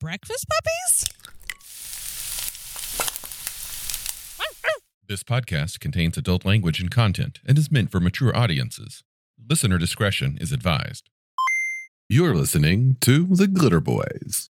breakfast puppies? This podcast contains adult language and content and is meant for mature audiences. Listener discretion is advised. You're listening to The Glitter Boys.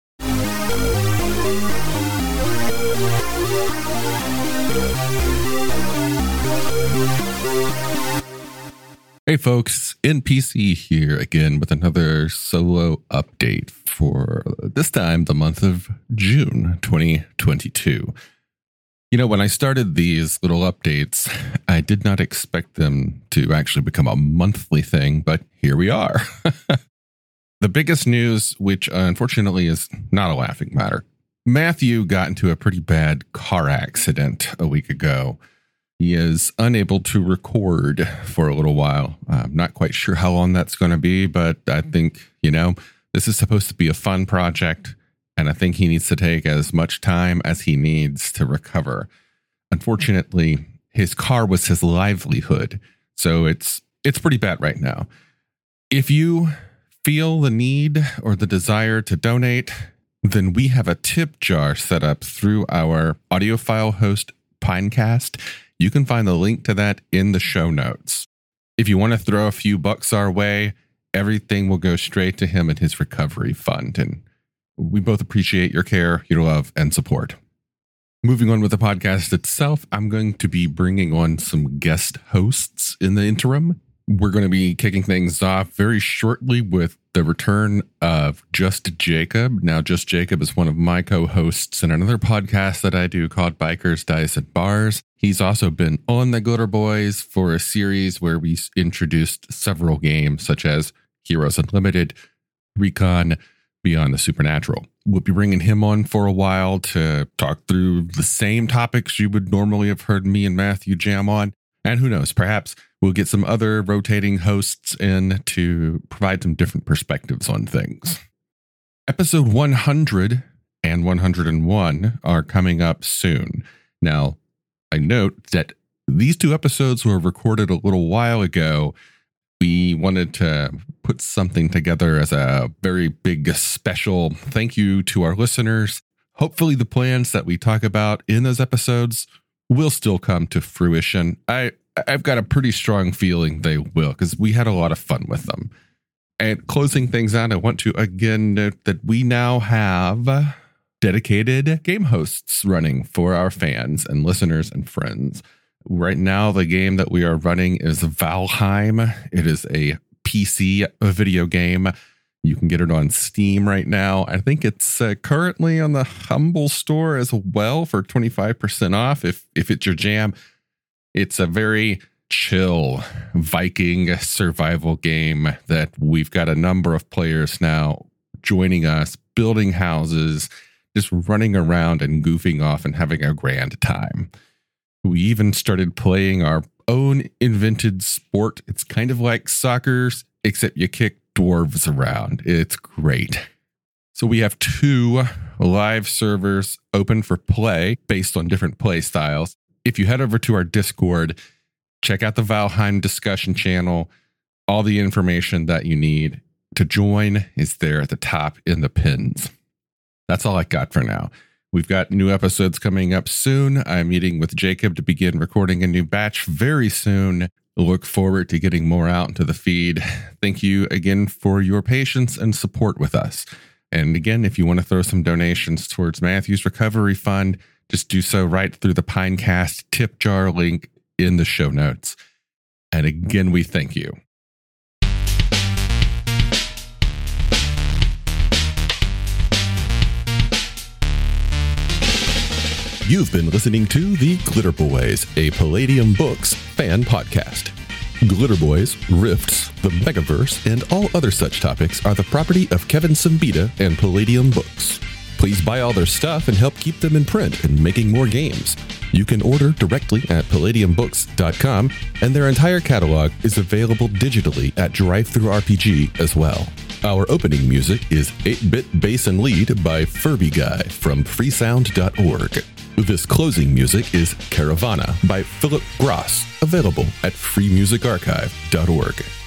Hey folks, NPC here again with another solo update for this time the month of June 2022. You know, when I started these little updates, I did not expect them to actually become a monthly thing, but here we are. the biggest news, which unfortunately is not a laughing matter, Matthew got into a pretty bad car accident a week ago. He is unable to record for a little while. I'm not quite sure how long that's going to be, but I think, you know, this is supposed to be a fun project. And I think he needs to take as much time as he needs to recover. Unfortunately, his car was his livelihood. So it's it's pretty bad right now. If you feel the need or the desire to donate, then we have a tip jar set up through our audiophile host Pinecast you can find the link to that in the show notes. If you want to throw a few bucks our way, everything will go straight to him and his recovery fund. And we both appreciate your care, your love, and support. Moving on with the podcast itself, I'm going to be bringing on some guest hosts in the interim. We're going to be kicking things off very shortly with the return of Just Jacob. Now, Just Jacob is one of my co hosts in another podcast that I do called Bikers, Dice, and Bars. He's also been on the Glitter Boys for a series where we introduced several games such as Heroes Unlimited, Recon, Beyond the Supernatural. We'll be bringing him on for a while to talk through the same topics you would normally have heard me and Matthew jam on. And who knows, perhaps we'll get some other rotating hosts in to provide some different perspectives on things. Episode 100 and 101 are coming up soon. Now, I note that these two episodes were recorded a little while ago. We wanted to put something together as a very big special thank you to our listeners. Hopefully, the plans that we talk about in those episodes will still come to fruition. I I've got a pretty strong feeling they will because we had a lot of fun with them. And closing things out, I want to again note that we now have dedicated game hosts running for our fans and listeners and friends. Right now, the game that we are running is Valheim. It is a PC video game. You can get it on Steam right now. I think it's uh, currently on the Humble store as well for 25% off if if it's your jam. It's a very chill Viking survival game that we've got a number of players now joining us, building houses, just running around and goofing off and having a grand time. We even started playing our own invented sport. It's kind of like soccer, except you kick dwarves around. It's great. So we have two live servers open for play based on different play styles. If you head over to our Discord, check out the Valheim discussion channel. All the information that you need to join is there at the top in the pins. That's all I got for now. We've got new episodes coming up soon. I'm meeting with Jacob to begin recording a new batch very soon. Look forward to getting more out into the feed. Thank you again for your patience and support with us. And again, if you want to throw some donations towards Matthew's recovery fund, just do so right through the Pinecast tip jar link in the show notes. And again, we thank you. You've been listening to The Glitter Boys, a Palladium Books fan podcast. Glitter Boys, Rifts, the Megaverse, and all other such topics are the property of Kevin Siembieda and Palladium Books. Please buy all their stuff and help keep them in print and making more games. You can order directly at palladiumbooks.com, and their entire catalog is available digitally at DriveThruRPG as well. Our opening music is 8 Bit Bass and Lead by Furby Guy from freesound.org. This closing music is Caravana by Phillip Gross, available at freemusicarchive.org.